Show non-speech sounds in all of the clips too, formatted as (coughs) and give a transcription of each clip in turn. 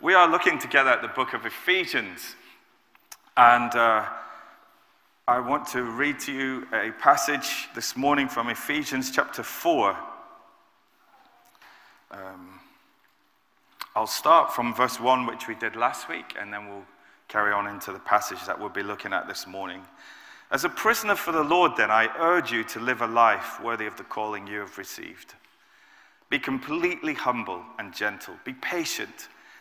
We are looking together at the book of Ephesians. And uh, I want to read to you a passage this morning from Ephesians chapter 4. Um, I'll start from verse 1, which we did last week, and then we'll carry on into the passage that we'll be looking at this morning. As a prisoner for the Lord, then, I urge you to live a life worthy of the calling you have received. Be completely humble and gentle. Be patient,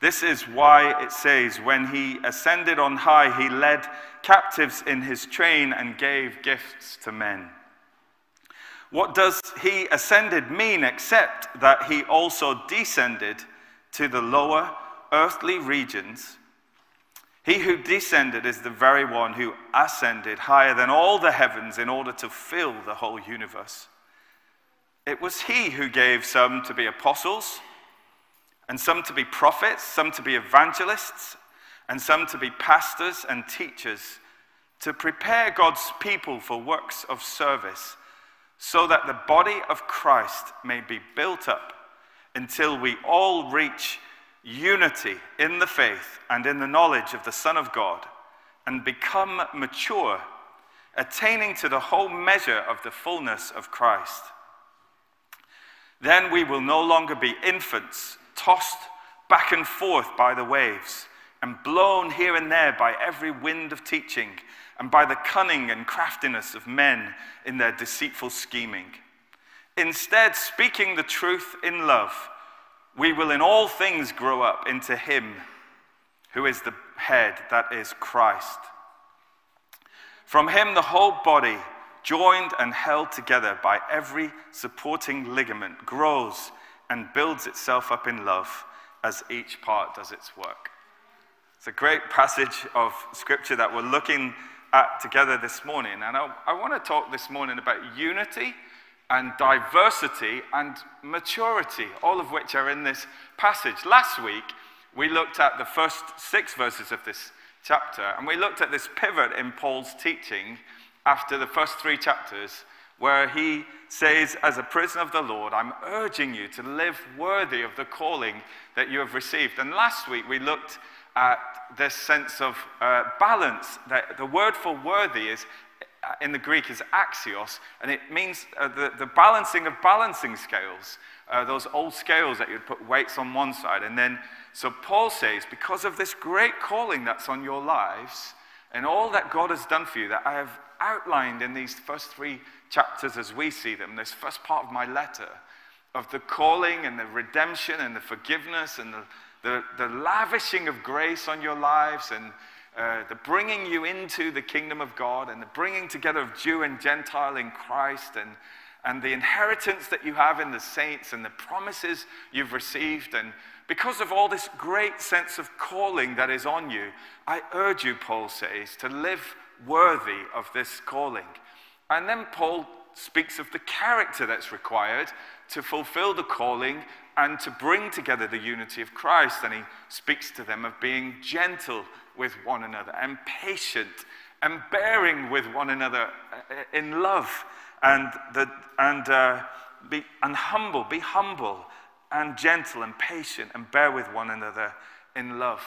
This is why it says, When he ascended on high, he led captives in his train and gave gifts to men. What does he ascended mean except that he also descended to the lower earthly regions? He who descended is the very one who ascended higher than all the heavens in order to fill the whole universe. It was he who gave some to be apostles, and some to be prophets, some to be evangelists, and some to be pastors and teachers, to prepare God's people for works of service, so that the body of Christ may be built up until we all reach unity in the faith and in the knowledge of the Son of God, and become mature, attaining to the whole measure of the fullness of Christ. Then we will no longer be infants, tossed back and forth by the waves, and blown here and there by every wind of teaching, and by the cunning and craftiness of men in their deceitful scheming. Instead, speaking the truth in love, we will in all things grow up into Him who is the head, that is Christ. From Him, the whole body, joined and held together by every supporting ligament, grows and builds itself up in love as each part does its work. It's a great passage of scripture that we're looking at together this morning. And I, I want to talk this morning about unity and diversity and maturity, all of which are in this passage. Last week, we looked at the first six verses of this chapter, and we looked at this pivot in Paul's teaching after the first three chapters, where he says, As a prisoner of the Lord, I'm urging you to live worthy of the calling that you have received. And last week, we looked at this sense of uh, balance. That the word for worthy is uh, in the Greek is axios, and it means uh, the, the balancing of balancing scales, uh, those old scales that you'd put weights on one side. And then, so Paul says, because of this great calling that's on your lives and all that God has done for you, that I have outlined in these first three chapters as we see them, this first part of my letter, of the calling and the redemption and the forgiveness and the, the, the lavishing of grace on your lives and uh, the bringing you into the kingdom of God and the bringing together of Jew and Gentile in Christ and, and the inheritance that you have in the saints and the promises you've received. And because of all this great sense of calling that is on you, I urge you, Paul says, to live worthy of this calling. And then Paul speaks of the character that's required to fulfill the calling and to bring together the unity of Christ. And he speaks to them of being gentle with one another and patient and bearing with one another uh, in love and, the, and, uh, be, and humble. Be humble and gentle and patient and bear with one another in love.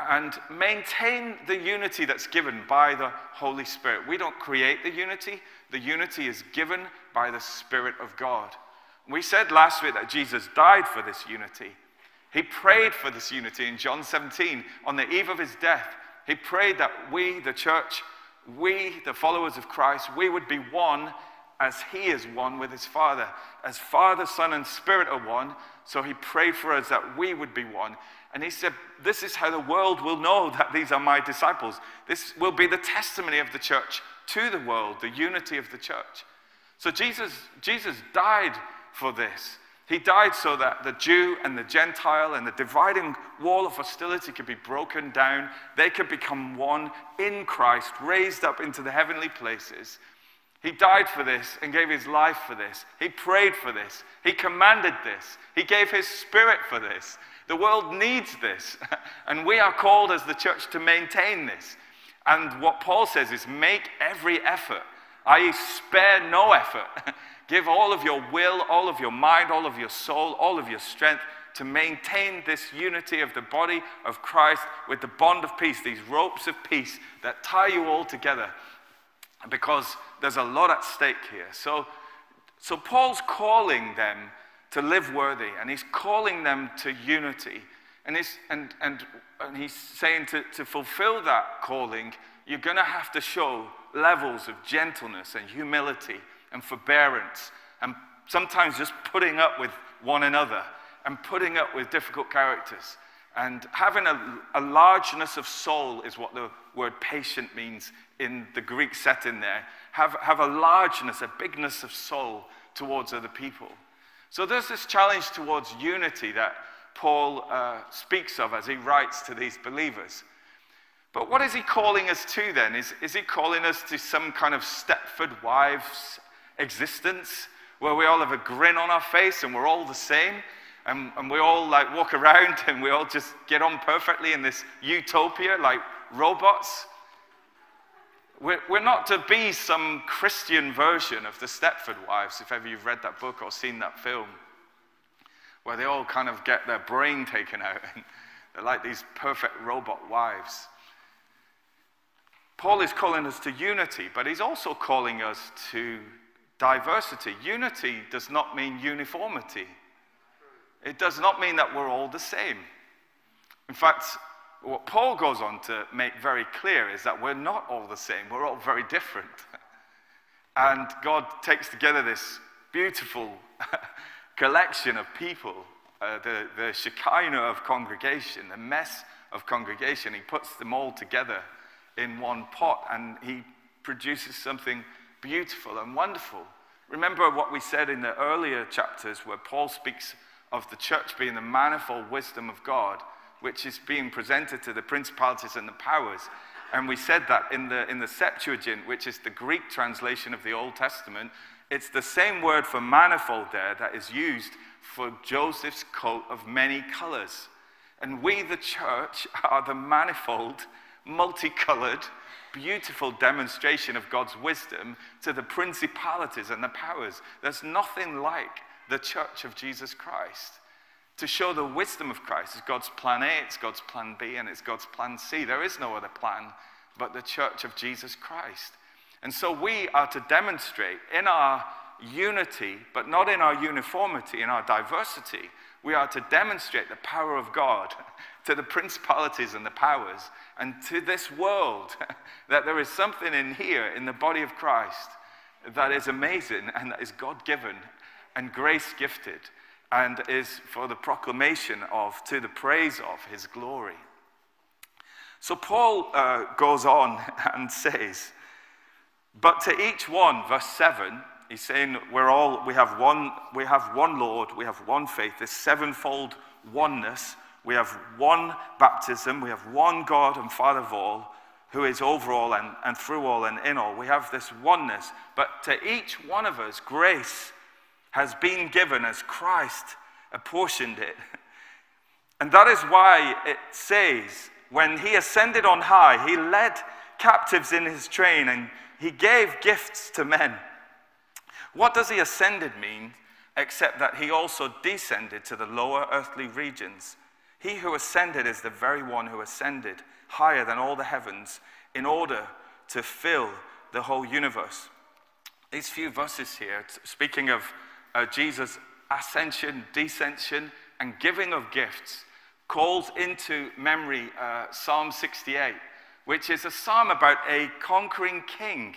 And maintain the unity that's given by the Holy Spirit. We don't create the unity, the unity is given by the Spirit of God. We said last week that Jesus died for this unity. He prayed for this unity in John 17 on the eve of his death. He prayed that we, the church, we, the followers of Christ, we would be one as he is one with his Father. As Father, Son, and Spirit are one, so he prayed for us that we would be one. And he said, This is how the world will know that these are my disciples. This will be the testimony of the church to the world, the unity of the church. So Jesus, Jesus died for this. He died so that the Jew and the Gentile and the dividing wall of hostility could be broken down. They could become one in Christ, raised up into the heavenly places. He died for this and gave his life for this. He prayed for this. He commanded this. He gave his spirit for this. The world needs this. (laughs) And we are called as the church to maintain this. And what Paul says is make every effort, i.e., spare no effort. (laughs) Give all of your will, all of your mind, all of your soul, all of your strength to maintain this unity of the body of Christ with the bond of peace, these ropes of peace that tie you all together. Because there's a lot at stake here. So, so Paul's calling them to live worthy, and he's calling them to unity. And he's, and, and, and he's saying to, to fulfill that calling, you're going to have to show levels of gentleness and humility and forbearance, and sometimes just putting up with one another and putting up with difficult characters. And having a, a, largeness of soul is what the word patient means in the Greek setting there. Have, have a largeness, a bigness of soul towards other people. So there's this challenge towards unity that Paul uh, speaks of as he writes to these believers. But what is he calling us to then? Is, is he calling us to some kind of Stepford wives existence where we all have a grin on our face and we're all the same and, and we all like walk around (laughs) and we all just get on perfectly in this utopia like robots. We're, we're not to be some Christian version of the Stepford Wives, if ever you've read that book or seen that film, where they all kind of get their brain taken out (laughs) and they're like these perfect robot wives. Paul is calling us to unity, but he's also calling us to diversity. Unity does not mean uniformity, it does not mean that we're all the same. In fact, what Paul goes on to make very clear is that we're not all the same, we're all very different. (laughs) and God takes together this beautiful (laughs) collection of people, uh, the, the Shekinah of congregation, the mess of congregation. He puts them all together in one pot and he produces something beautiful and wonderful. Remember what we said in the earlier chapters where Paul speaks of the church being the manifold wisdom of God, which is being presented to the principalities and the powers. And we said that in the, in the Septuagint, which is the Greek translation of the Old Testament, it's the same word for manifold there that is used for Joseph's coat of many colors. And we, the church, are the manifold, multicolored, beautiful demonstration of God's wisdom to the principalities and the powers. There's nothing like the church of Jesus Christ. To show the wisdom of Christ is God's plan A, it's God's plan B, and it's God's plan C. There is no other plan but the church of Jesus Christ. And so we are to demonstrate in our unity, but not in our uniformity, in our diversity, we are to demonstrate the power of God (laughs) to the principalities and the powers and to this world (laughs) that there is something in here in the body of Christ that is amazing and that is God given and grace gifted and is for the proclamation of, to the praise of his glory. So Paul uh, goes on (laughs) and says, But to each one, verse 7, he's saying we're all, we have one, we have one Lord, we have one faith, this sevenfold oneness we have one baptism. We have one God and Father of all, who is over all and, and through all and in all. We have this oneness. But to each one of us, grace has been given as Christ apportioned it. And that is why it says, when he ascended on high, he led captives in his train and he gave gifts to men. What does he ascended mean except that he also descended to the lower earthly regions? He who ascended is the very one who ascended higher than all the heavens in order to fill the whole universe. These few verses here, speaking of uh, Jesus' ascension, descension, and giving of gifts, calls into memory uh, Psalm 68, which is a psalm about a conquering king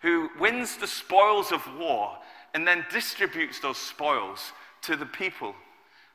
who wins the spoils of war and then distributes those spoils to the people.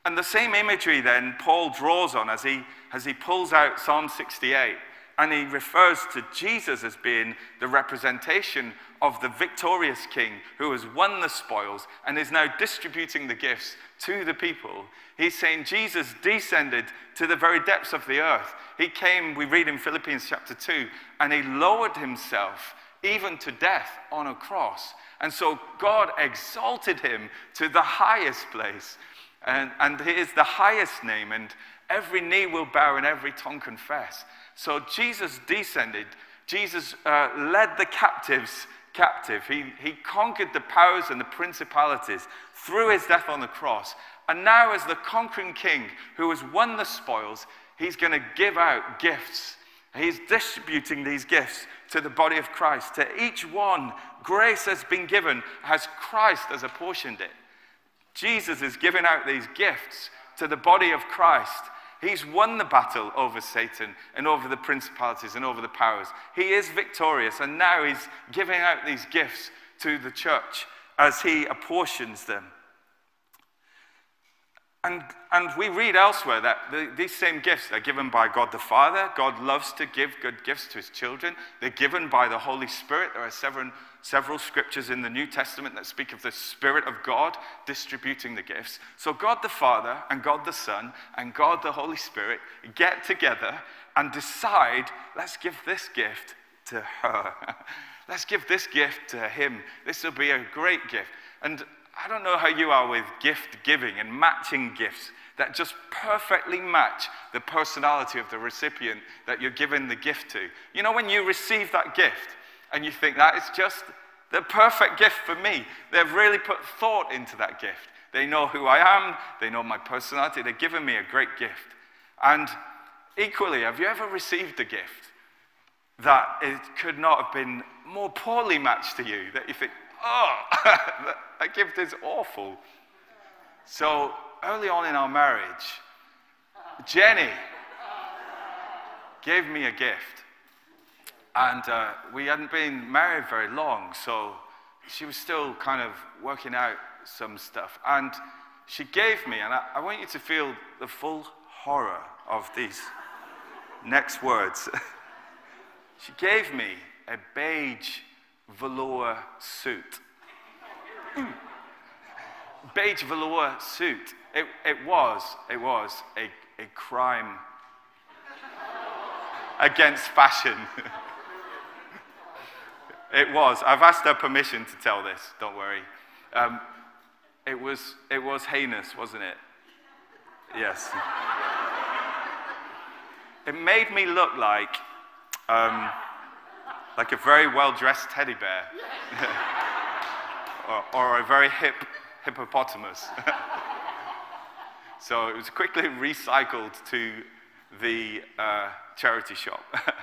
And the same imagery then Paul draws on as he, as he pulls out Psalm 68 and he refers to Jesus as being the representation of the victorious king who has won the spoils and is now distributing the gifts to the people. He's saying Jesus descended to the very depths of the earth. He came, we read in Philippians chapter 2, and he lowered himself even to death on a cross. And so God exalted him to the highest place. And, and he is the highest name, and every knee will bow and every tongue confess. So Jesus descended. Jesus uh, led the captives captive. He, he conquered the powers and the principalities through his death on the cross. And now, as the conquering king who has won the spoils, he's going to give out gifts. He's distributing these gifts to the body of Christ. To each one, grace has been given as Christ has apportioned it. Jesus is giving out these gifts to the body of Christ. He's won the battle over Satan and over the principalities and over the powers. He is victorious, and now he's giving out these gifts to the church as he apportions them. And, and we read elsewhere that the, these same gifts are given by God the Father. God loves to give good gifts to his children. They're given by the Holy Spirit. There are several, several scriptures in the New Testament that speak of the Spirit of God distributing the gifts. So God the Father and God the Son and God the Holy Spirit get together and decide let's give this gift to her. (laughs) let's give this gift to him. This will be a great gift. And I don't know how you are with gift giving and matching gifts that just perfectly match the personality of the recipient that you're giving the gift to. You know, when you receive that gift and you think that is just the perfect gift for me, they've really put thought into that gift. They know who I am, they know my personality, they've given me a great gift. And equally, have you ever received a gift that it could not have been more poorly matched to you? That you think, oh, (laughs) that gift is awful. So early on in our marriage, Jenny gave me a gift. And uh, we hadn't been married very long, so she was still kind of working out some stuff. And she gave me, and I, I want you to feel the full horror of these (laughs) next words. (laughs) she gave me a beige velour suit. (clears throat) beige velour suit. It, it was, it was a, a crime (laughs) against fashion. It was. I've asked her permission to tell this, don't worry. Um, it, was, it was heinous, wasn't it? Yes. it made me look like, um, like a very well dressed teddy bear. (laughs) or, or a very hip hippopotamus. (laughs) so it was quickly recycled to the uh, charity shop. (laughs)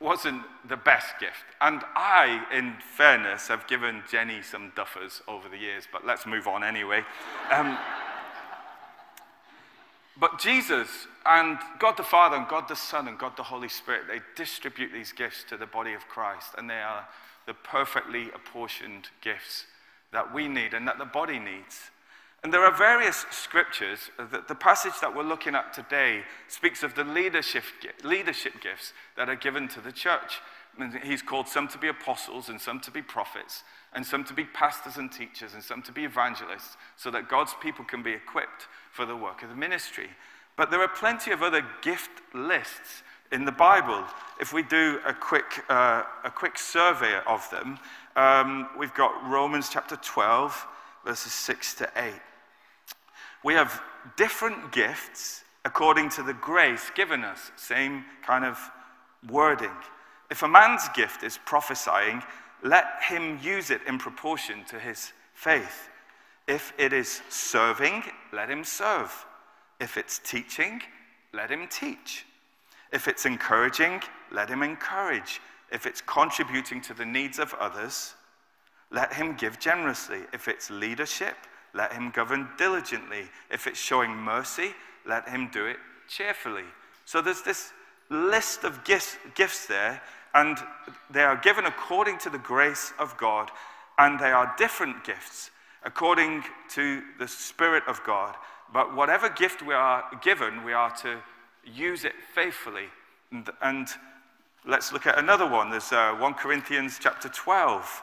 Wasn't the best gift. And I, in fairness, have given Jenny some duffers over the years, but let's move on anyway. Um, but Jesus and God the Father and God the Son and God the Holy Spirit, they distribute these gifts to the body of Christ, and they are the perfectly apportioned gifts that we need and that the body needs. And there are various scriptures. The, the passage that we're looking at today speaks of the leadership, leadership gifts that are given to the church. And he's called some to be apostles and some to be prophets and some to be pastors and teachers and some to be evangelists so that God's people can be equipped for the work of the ministry. But there are plenty of other gift lists in the Bible. If we do a quick, uh, a quick survey of them, um, we've got Romans chapter 12, verses 6 to 8. We have different gifts according to the grace given us, same kind of wording. If a man's gift is prophesying, let him use it in proportion to his faith. If it is serving, let him serve. If it's teaching, let him teach. If it's encouraging, let him encourage. If it's contributing to the needs of others, let him give generously. If it's leadership, let him govern diligently. If it's showing mercy, let him do it cheerfully. So there's this list of gifts, gifts there, and they are given according to the grace of God, and they are different gifts according to the Spirit of God. But whatever gift we are given, we are to use it faithfully. And, and let's look at another one. There's uh, 1 Corinthians chapter 12,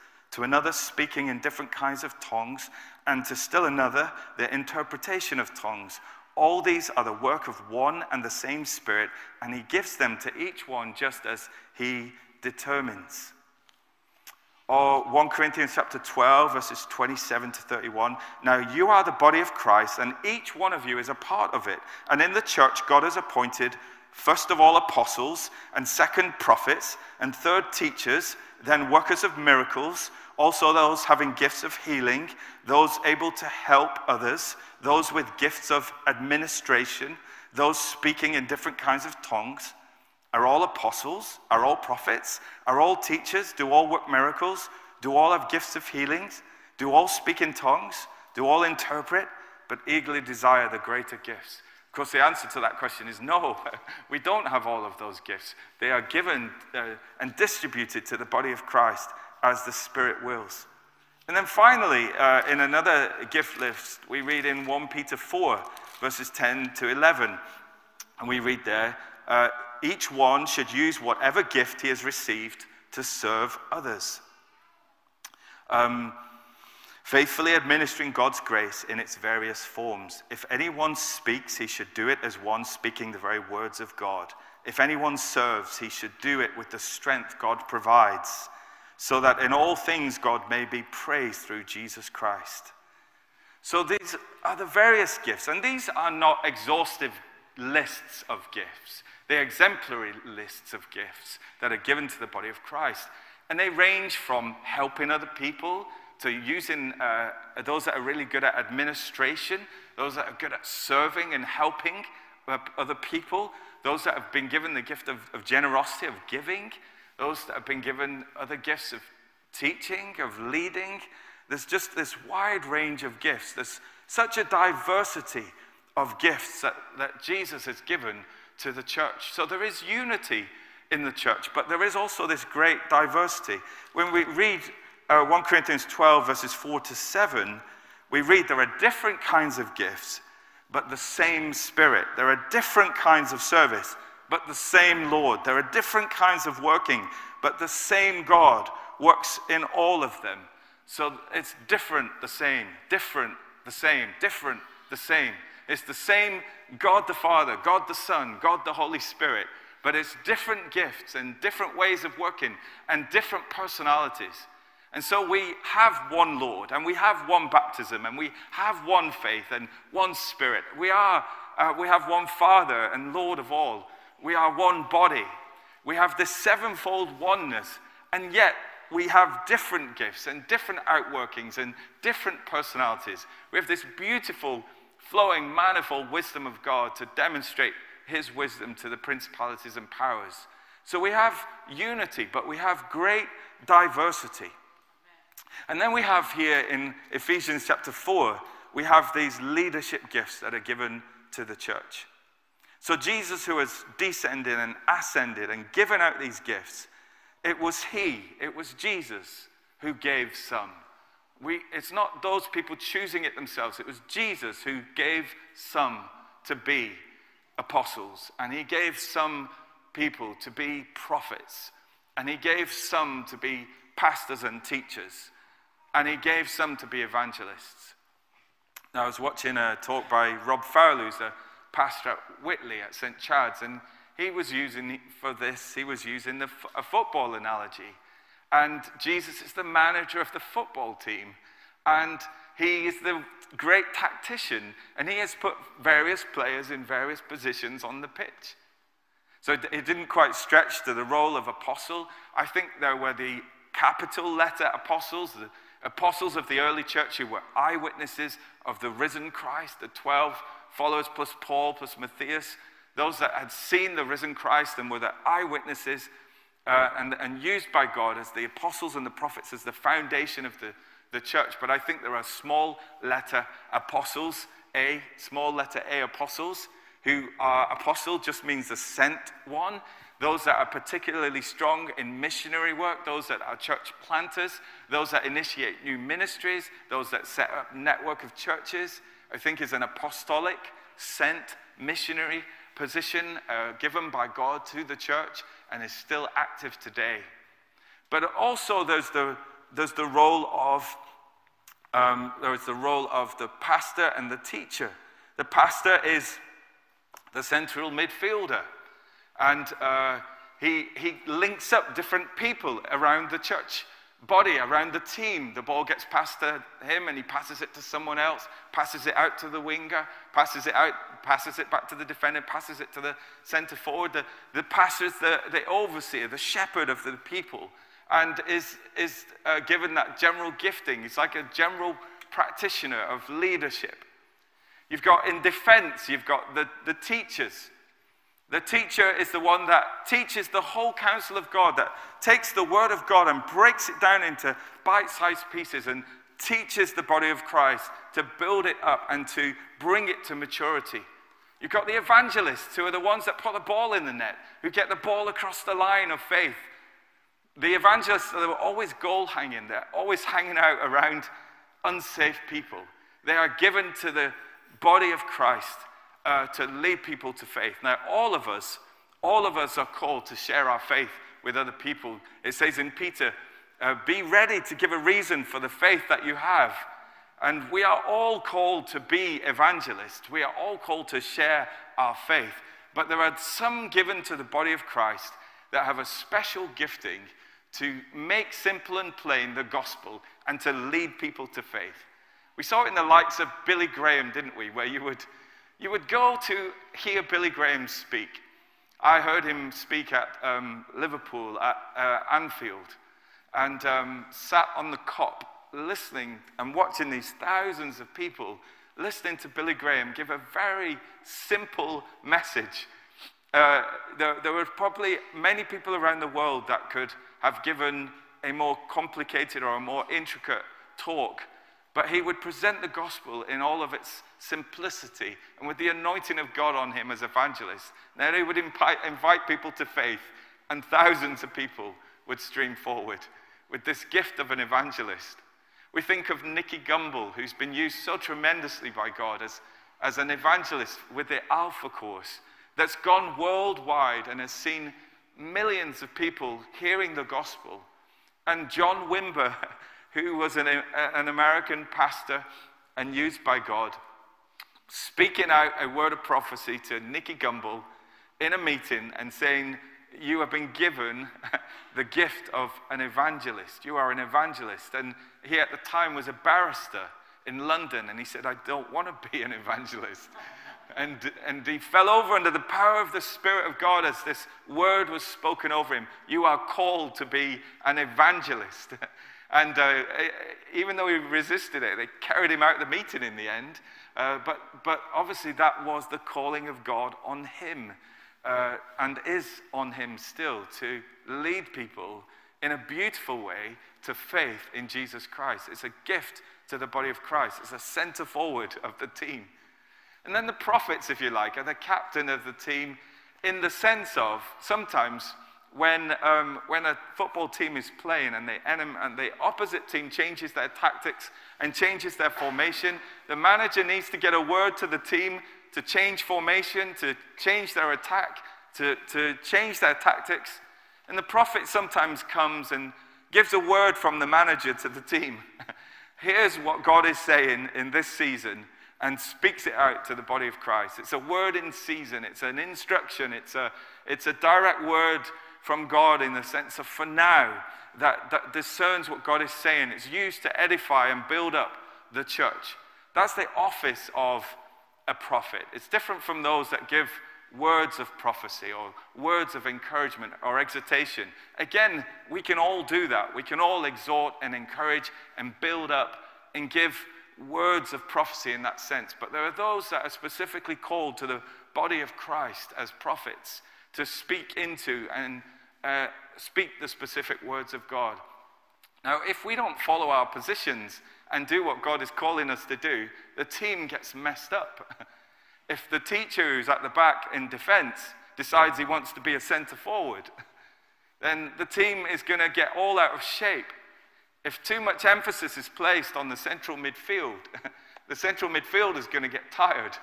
to another, speaking in different kinds of tongues, and to still another, the interpretation of tongues. All these are the work of one and the same Spirit, and He gives them to each one just as He determines. Or 1 Corinthians chapter 12, verses 27 to 31. Now you are the body of Christ, and each one of you is a part of it. And in the church, God has appointed, first of all, apostles, and second, prophets, and third, teachers, then workers of miracles, also those having gifts of healing, those able to help others, those with gifts of administration, those speaking in different kinds of tongues. Are all apostles? Are all prophets? Are all teachers? Do all work miracles? Do all have gifts of healings? Do all speak in tongues? Do all interpret? But eagerly desire the greater gifts. Of course, the answer to that question is no, (laughs) we don't have all of those gifts. They are given uh, and distributed to the body of Christ as the Spirit wills. And then finally, uh, in another gift list, we read in 1 Peter 4, verses 10 to 11. And we read there, uh, each one should use whatever gift he has received to serve others. Um, faithfully administering God's grace in its various forms. If anyone speaks, he should do it as one speaking the very words of God. If anyone serves, he should do it with the strength God provides, so that in all things God may be praised through Jesus Christ. So these are the various gifts, and these are not exhaustive lists of gifts. They're exemplary lists of gifts that are given to the body of Christ. And they range from helping other people to using uh, those that are really good at administration, those that are good at serving and helping other people, those that have been given the gift of, of generosity, of giving, those that have been given other gifts of teaching, of leading. There's just this wide range of gifts. There's such a diversity of gifts that, that Jesus has given to the church. So there is unity in the church, but there is also this great diversity. When we read uh, 1 Corinthians 12, verses 4 to 7, we read there are different kinds of gifts, but the same Spirit. There are different kinds of service, but the same Lord. There are different kinds of working, but the same God works in all of them. So it's different, the same, different, the same, different, the same. It's the same God the Father, God the Son, God the Holy Spirit, but it's different gifts and different ways of working and different personalities. And so we have one Lord and we have one baptism and we have one faith and one Spirit. We, are, uh, we have one Father and Lord of all. We are one body. We have this sevenfold oneness, and yet we have different gifts and different outworkings and different personalities. We have this beautiful flowing, manifold wisdom of God to demonstrate his wisdom to the principalities and powers. So we have unity, but we have great diversity. And then we have here in Ephesians chapter 4, we have these leadership gifts that are given to the church. So Jesus, who has descended and ascended and given out these gifts, it was he, it was Jesus who gave some. We, it's not those people choosing it themselves. It was Jesus who gave some to be apostles, and he gave some people to be prophets, and he gave some to be pastors and teachers, and he gave some to be evangelists. Now, I was watching a talk by Rob Farrell, who's a pastor at Whitley at St. Chad's, and he was using, for this, he was using the, a football analogy. And Jesus is the manager of the football team. And he is the great tactician. And he has put various players in various positions on the pitch. So it didn't quite stretch to the role of apostle. I think there were the capital letter apostles, the apostles of the early church who were eyewitnesses of the risen Christ, the 12 followers plus Paul plus Matthias, those that had seen the risen Christ and were the eyewitnesses uh, and, and used by God as the apostles and the prophets as the foundation of the, the church. But I think there are small letter apostles, A, small letter A apostles, who are apostle just means the sent one. Those that are particularly strong in missionary work, those that are church planters, those that initiate new ministries, those that set up network of churches, I think is an apostolic, sent missionary position uh, given by God to the church and is still active today. But also there's the, there's the role of um, there's the role of the pastor and the teacher. The pastor is the central midfielder, and uh, he, he links up different people around the church body, around the team. The ball gets passed to him and he passes it to someone else, passes it out to the winger, passes it out, passes it back to the defender, passes it to the centre forward. The, the pastor is the, the overseer, the shepherd of the people, and is, is uh, given that general gifting. He's like a general practitioner of leadership. You've got in defense, you've got the, the teachers the teacher is the one that teaches the whole counsel of God, that takes the word of God and breaks it down into bite sized pieces and teaches the body of Christ to build it up and to bring it to maturity. You've got the evangelists, who are the ones that put the ball in the net, who get the ball across the line of faith. The evangelists are always goal hanging, they're always hanging out around unsafe people. They are given to the body of Christ uh, to lead people to faith. Now, all of us, all of us are called to share our faith with other people. It says in Peter, uh, be ready to give a reason for the faith that you have. And we are all called to be evangelists. We are all called to share our faith. But there are some given to the body of Christ that have a special gifting to make simple and plain the gospel and to lead people to faith. We saw it in the likes of Billy Graham, didn't we? Where you would you would go to hear Billy Graham speak. I heard him speak at um, Liverpool, at uh, Anfield, and um, sat on the Kop listening and watching these thousands of people listening to Billy Graham give a very simple message. Uh, there, there were probably many people around the world that could have given a more complicated or a more intricate talk but he would present the gospel in all of its simplicity and with the anointing of God on him as evangelist. Then he would invite, people to faith, and thousands of people would stream forward with this gift of an evangelist. We think of Nicky Gumbel, who's been used so tremendously by God as, as an evangelist with the Alpha course that's gone worldwide and has seen millions of people hearing the gospel. And John Wimber, (laughs) who was an, an American pastor and used by God, speaking out a word of prophecy to Nicky Gumbel in a meeting and saying, You have been given (laughs) the gift of an evangelist. You are an evangelist. And he at the time was a barrister in London, and he said, I don't want to be an evangelist. And, and he fell over under the power of the Spirit of God as this word was spoken over him. You are called to be an evangelist. (laughs) And uh, even though he resisted it, they carried him out of the meeting in the end. Uh, but, but obviously, that was the calling of God on him uh, and is on him still to lead people in a beautiful way to faith in Jesus Christ. It's a gift to the body of Christ, it's a center forward of the team. And then the prophets, if you like, are the captain of the team in the sense of sometimes when, um, when a football team is playing and the, enemy, and the opposite team changes their tactics and changes their formation, the manager needs to get a word to the team to change formation, to change their attack, to, to change their tactics. And the prophet sometimes comes and gives a word from the manager to the team. (laughs) Here's what God is saying in this season and speaks it out to the body of Christ. It's a word in season, it's an instruction, it's a, it's a direct word from God in the sense of for now, that, that discerns what God is saying. It's used to edify and build up the church. That's the office of a prophet. It's different from those that give words of prophecy or words of encouragement or exhortation. Again, we can all do that. We can all exhort and encourage and build up and give words of prophecy in that sense. But there are those that are specifically called to the body of Christ as prophets to speak into and, uh, speak the specific words of God. Now, if we don't follow our positions and do what God is calling us to do, the team gets messed up. (laughs) if the teacher who's at the back in defense decides he wants to be a center forward, (laughs) then the team is going to get all out of shape. If too much emphasis is placed on the central midfield, (laughs) the central midfield is going to get tired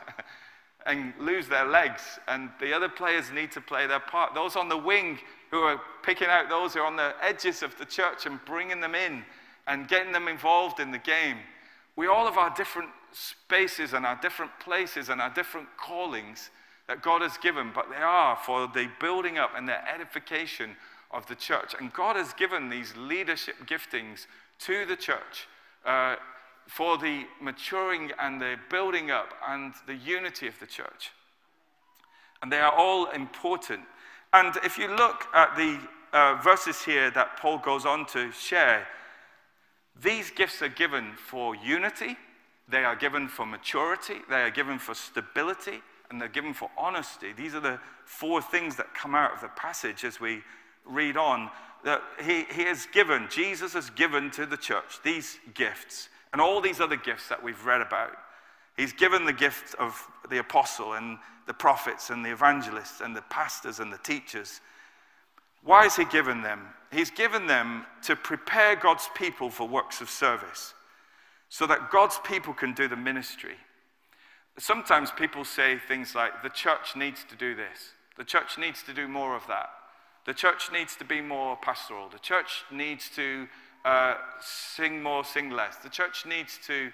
and lose their legs, and the other players need to play their part. Those on the wing who are picking out those who are on the edges of the church and bringing them in and getting them involved in the game. We all have our different spaces and our different places and our different callings that God has given, but they are for the building up and the edification of the church. And God has given these leadership giftings to the church uh, for the maturing and the building up and the unity of the church. And they are all important. And if you look at the uh, verses here that Paul goes on to share, these gifts are given for unity, they are given for maturity, they are given for stability, and they're given for honesty. These are the four things that come out of the passage as we read on, that he, he has given, Jesus has given to the church these gifts and all these other gifts that we've read about. He's given the gift of the apostle and the prophets and the evangelists and the pastors and the teachers. Why has he given them? He's given them to prepare God's people for works of service so that God's people can do the ministry. Sometimes people say things like, the church needs to do this, the church needs to do more of that. The church needs to be more pastoral. The church needs to uh, sing more, sing less. The church needs to.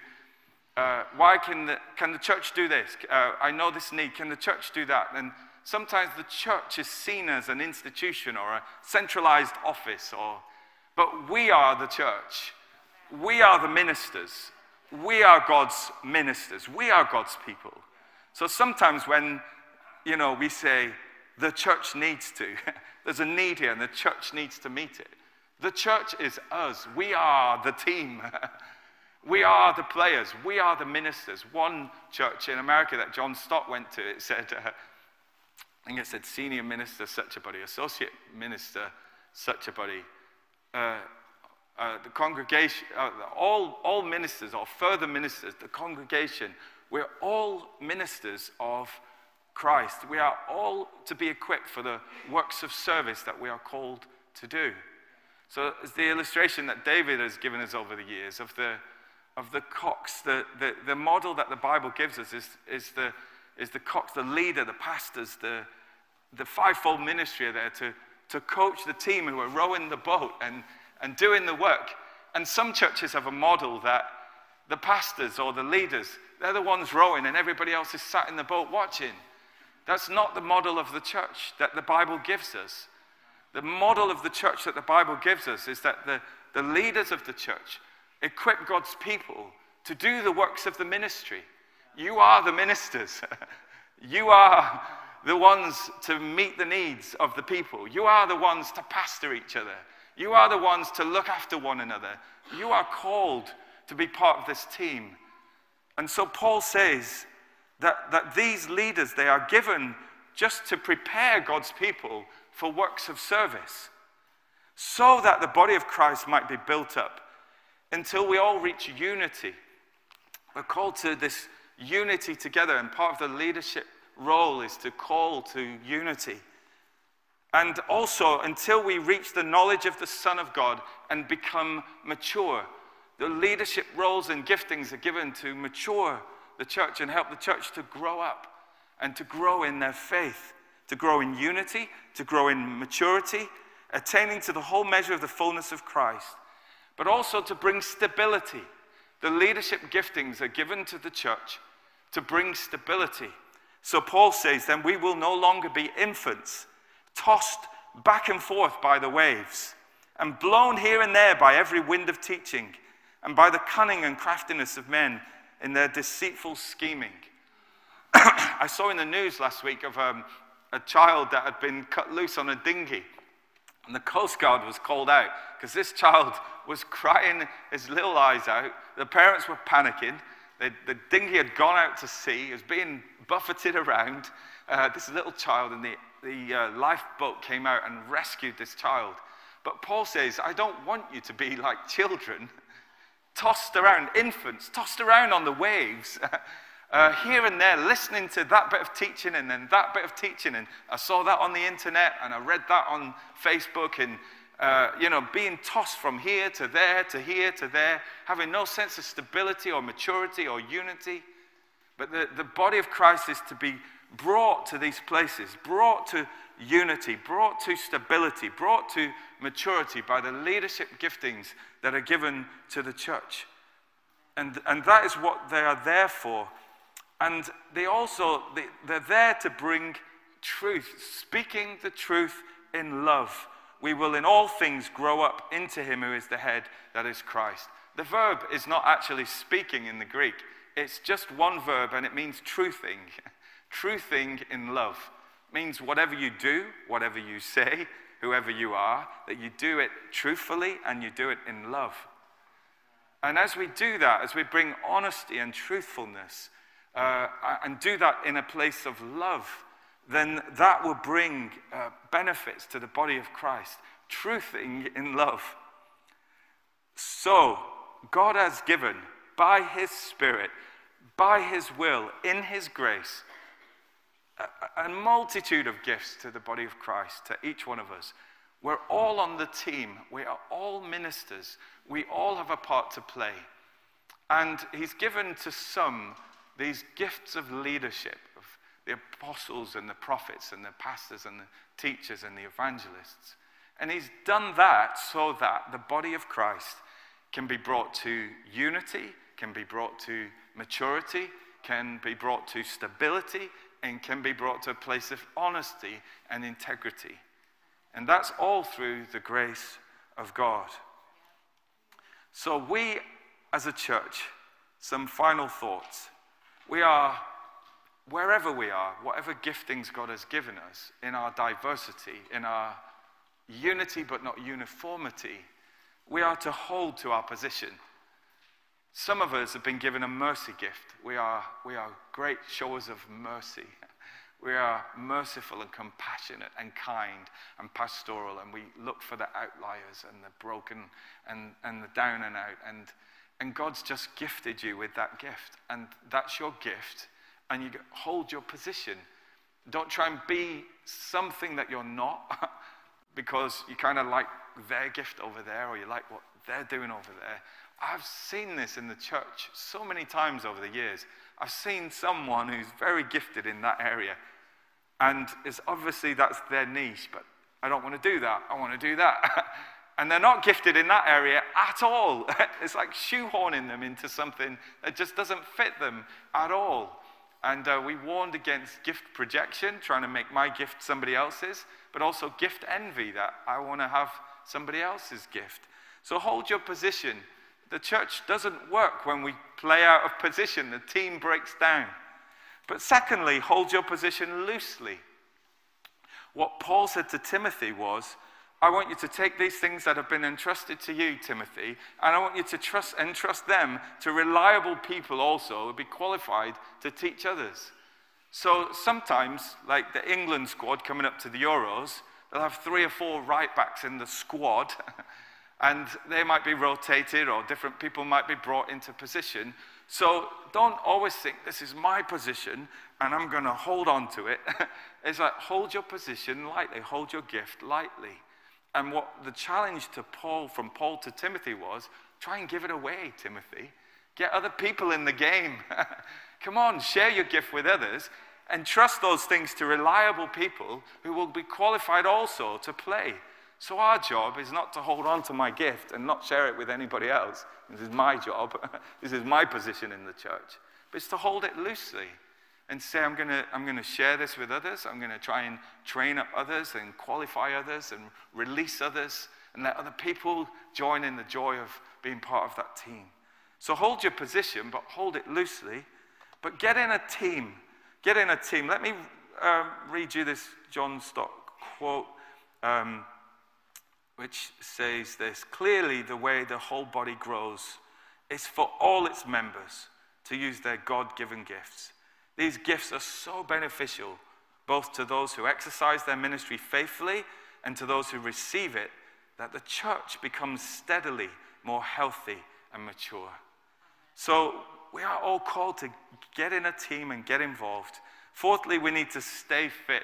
Uh, why can the, can the church do this? Uh, I know this need. Can the church do that? And sometimes the church is seen as an institution or a centralized office, or, but we are the church. We are the ministers. We are God's ministers. We are God's people. So sometimes when, you know, we say the church needs to, (laughs) There's a need here, and the church needs to meet it. The church is us. We are the team. (laughs) we are the players. We are the ministers. One church in America that John Stott went to, it said, uh, I think it said senior minister, such a body, associate minister, such a body. Uh, uh, the congregation, uh, all, all ministers or further ministers, the congregation, we're all ministers of Christ. We are all to be equipped for the works of service that we are called to do. So it's the illustration that David has given us over the years of the, of the cox. The, the, the model that the Bible gives us is, is, the, is the cox, the leader, the pastors, the, the fivefold ministry are there to, to coach the team who are rowing the boat and, and doing the work. And some churches have a model that the pastors or the leaders, they're the ones rowing and everybody else is sat in the boat watching. That's not the model of the church that the Bible gives us. The model of the church that the Bible gives us is that the, the leaders of the church equip God's people to do the works of the ministry. You are the ministers. (laughs) you are the ones to meet the needs of the people. You are the ones to pastor each other. You are the ones to look after one another. You are called to be part of this team. And so Paul says, that, that these leaders, they are given just to prepare God's people for works of service, so that the body of Christ might be built up until we all reach unity. We're called to this unity together, and part of the leadership role is to call to unity. And also, until we reach the knowledge of the Son of God and become mature, the leadership roles and giftings are given to mature the church and help the church to grow up and to grow in their faith, to grow in unity, to grow in maturity, attaining to the whole measure of the fullness of Christ, but also to bring stability. The leadership giftings are given to the church to bring stability. So Paul says, then we will no longer be infants, tossed back and forth by the waves, and blown here and there by every wind of teaching, and by the cunning and craftiness of men in their deceitful scheming. (coughs) I saw in the news last week of um, a child that had been cut loose on a dinghy. And the Coast Guard was called out because this child was crying his little eyes out. The parents were panicking. The, the dinghy had gone out to sea. It was being buffeted around. Uh, this little child, and the, the uh, lifeboat came out and rescued this child. But Paul says, I don't want you to be like children, (laughs) tossed around, infants, tossed around on the waves. (laughs) uh, here and there, listening to that bit of teaching and then that bit of teaching. And I saw that on the internet and I read that on Facebook and, uh, you know, being tossed from here to there to here to there, having no sense of stability or maturity or unity. But the, the body of Christ is to be brought to these places, brought to unity, brought to stability, brought to maturity by the leadership giftings that are given to the church. And, and that is what they are there for. And they also, they, they're there to bring truth, speaking the truth in love. We will in all things grow up into him who is the head, that is Christ. The verb is not actually speaking in the Greek. It's just one verb and it means truthing. (laughs) truthing in love means whatever you do, whatever you say, whoever you are, that you do it truthfully and you do it in love. And as we do that, as we bring honesty and truthfulness, uh, and do that in a place of love, then that will bring uh, benefits to the body of Christ. Truthing in love. So, God has given by His Spirit, by His will, in His grace, a, a multitude of gifts to the body of Christ, to each one of us. We're all on the team. We are all ministers. We all have a part to play. And He's given to some these gifts of leadership, of the apostles and the prophets and the pastors and the teachers and the evangelists. And He's done that so that the body of Christ can be brought to unity, can be brought to maturity, can be brought to stability, and can be brought to a place of honesty and integrity. And that's all through the grace of God. So, we as a church, some final thoughts. We are, wherever we are, whatever giftings God has given us, in our diversity, in our unity but not uniformity, we are to hold to our position. Some of us have been given a mercy gift. We are, we are great showers of mercy. We are merciful and compassionate and kind and pastoral, and we look for the outliers and the broken and, and the down and out. And, and God's just gifted you with that gift, and that's your gift, and you hold your position. Don't try and be something that you're not (laughs) because you kind of like their gift over there or you like what they're doing over there. I've seen this in the church so many times over the years. I've seen someone who's very gifted in that area. And it's obviously that's their niche, but I don't want to do that. I want to do that. (laughs) and they're not gifted in that area at all. (laughs) it's like shoehorning them into something that just doesn't fit them at all. And uh, we warned against gift projection, trying to make my gift somebody else's, but also gift envy, that I want to have somebody else's gift. So hold your position the church doesn't work when we play out of position, the team breaks down. But secondly, hold your position loosely. What Paul said to Timothy was, I want you to take these things that have been entrusted to you, Timothy, and I want you to trust entrust them to reliable people also who be qualified to teach others. So sometimes, like the England squad coming up to the Euros, they'll have three or four right backs in the squad. (laughs) and they might be rotated or different people might be brought into position. So don't always think this is my position and I'm going to hold on to it. (laughs) it's like hold your position lightly, hold your gift lightly. And what the challenge to Paul from Paul to Timothy was try and give it away, Timothy. Get other people in the game. (laughs) Come on, share your gift with others and trust those things to reliable people who will be qualified also to play. So our job is not to hold on to my gift and not share it with anybody else. This is my job. (laughs) this is my position in the church. But it's to hold it loosely and say, I'm going to I'm going to share this with others. I'm going to try and train up others and qualify others and release others and let other people join in the joy of being part of that team. So hold your position, but hold it loosely. But get in a team. Get in a team. Let me uh, read you this John Stott quote. Um, which says this clearly, the way the whole body grows is for all its members to use their God given gifts. These gifts are so beneficial both to those who exercise their ministry faithfully and to those who receive it, that the church becomes steadily more healthy and mature. So we are all called to get in a team and get involved. Fourthly, we need to stay fit.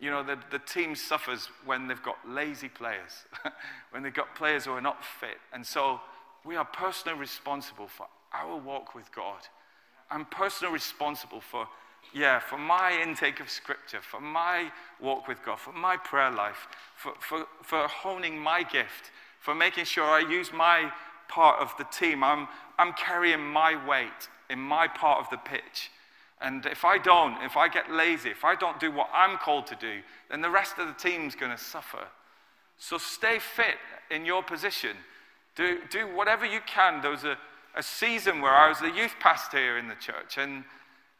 You know, the, the team suffers when they've got lazy players, (laughs) when they've got players who are not fit. And so we are personally responsible for our walk with God. I'm personally responsible for yeah, for my intake of scripture, for my walk with God, for my prayer life, for, for, for honing my gift, for making sure I use my part of the team. I'm, I'm carrying my weight in my part of the pitch. And if I don't, if I get lazy, if I don't do what I'm called to do, then the rest of the team's going to suffer. So stay fit in your position. Do, do whatever you can. There was a, a season where I was the youth pastor here in the church, and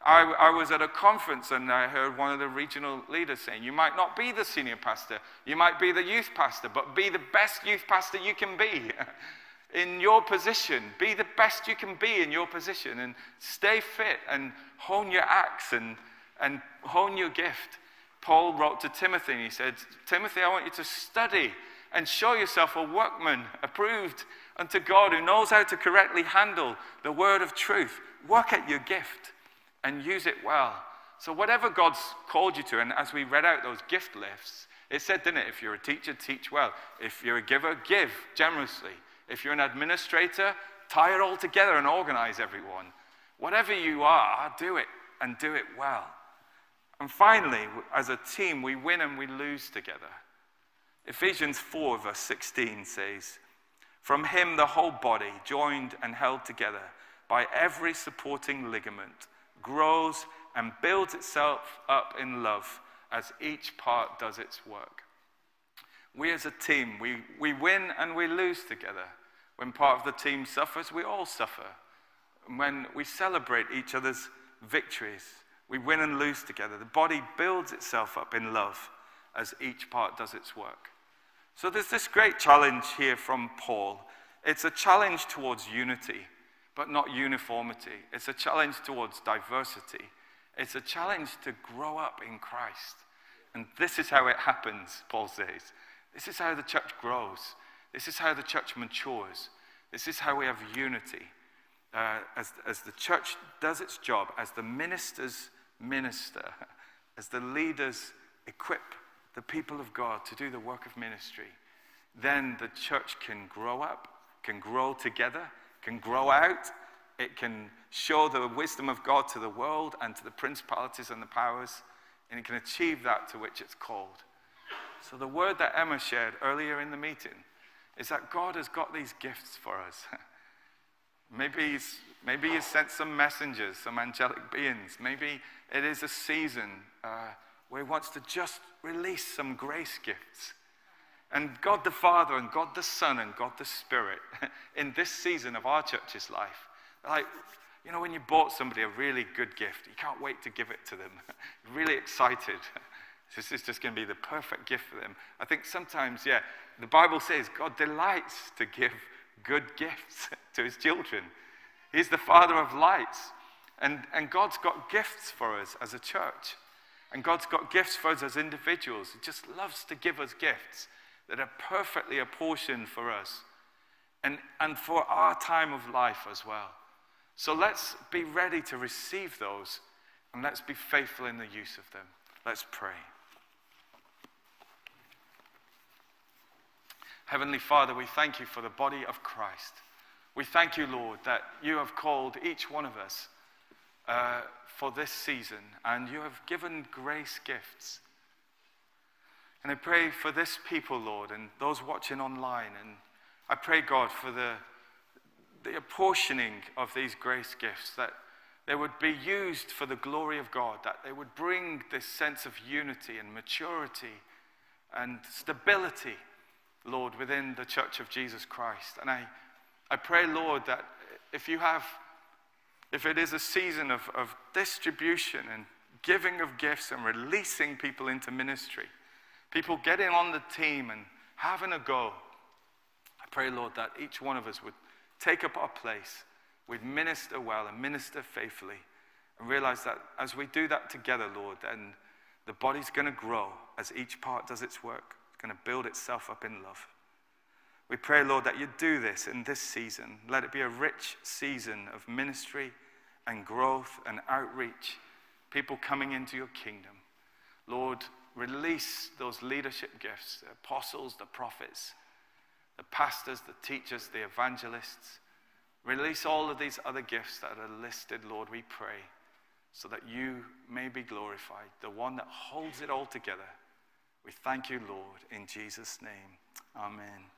I, I, was at a conference and I heard one of the regional leaders saying, You might not be the senior pastor, you might be the youth pastor, but be the best youth pastor you can be (laughs) in your position. Be the best you can be in your position and stay fit and hone your axe and, and hone your gift. Paul wrote to Timothy and he said, Timothy, I want you to study and show yourself a workman approved unto God who knows how to correctly handle the word of truth. Work at your gift and use it well. So, whatever God's called you to, and as we read out those gift lists, it said, didn't it? If you're a teacher, teach well. If you're a giver, give generously. If you're an administrator, tie it all together and organize everyone. Whatever you are, do it and do it well. And finally, as a team, we win and we lose together. Ephesians 4, verse 16 says, From him the whole body, joined and held together by every supporting ligament, grows and builds itself up in love as each part does its work. We as a team, we, we win and we lose together. When part of the team suffers, we all suffer. when we celebrate each other's victories, we win and lose together. The body builds itself up in love as each part does its work. So there's this great challenge here from Paul. It's a challenge towards unity but not uniformity. It's a challenge towards diversity. It's a challenge to grow up in Christ. And this is how it happens, Paul says. This is how the church grows. This is how the church matures. This is how we have unity. Uh, as, as the church does its job, as the ministers minister, (laughs) as the leaders equip the people of God to do the work of ministry, then the church can grow up, can grow together, can grow out, it can show the wisdom of God to the world and to the principalities and the powers, and it can achieve that to which it's called. So, the word that Emma shared earlier in the meeting is that God has got these gifts for us. (laughs) maybe, he's, maybe He's sent some messengers, some angelic beings. Maybe it is a season uh, where He wants to just release some grace gifts and God the Father and God the Son and God the Spirit (laughs) in this season of our church's life. Like, you know, when you bought somebody a really good gift, you can't wait to give it to them. (laughs) really excited. (laughs) This is just going to be the perfect gift for them. I think sometimes, yeah, the Bible says God delights to give good gifts to his children. He's the Father of lights. And, and God's got gifts for us as a church. And God's got gifts for us as individuals. He just loves to give us gifts that are perfectly apportioned for us and, and for our time of life as well. So let's be ready to receive those and let's be faithful in the use of them. Let's pray. Heavenly Father, we thank you for the body of Christ. We thank you, Lord, that you have called each one of us uh, for this season and you have given grace gifts. And I pray for this people, Lord, and those watching online. And I pray, God, for the, the apportioning of these grace gifts, that they would be used for the glory of God, that they would bring this sense of unity and maturity and stability, Lord, within the church of Jesus Christ. And I, I pray, Lord, that if you have, if it is a season of, of distribution and giving of gifts and releasing people into ministry, people getting on the team and having a go. I pray, Lord, that each one of us would take up our place, we'd minister well and minister faithfully, And realize that as we do that together, Lord, then the body's going to grow as each part does its work. It's going to build itself up in love. We pray, Lord, that you do this in this season. Let it be a rich season of ministry and growth and outreach, people coming into your kingdom. Lord, release those leadership gifts the apostles, the prophets, the pastors, the teachers, the evangelists. Release all of these other gifts that are listed, Lord, we pray, so that you may be glorified, the one that holds it all together. We thank you, Lord, in Jesus' name. Amen.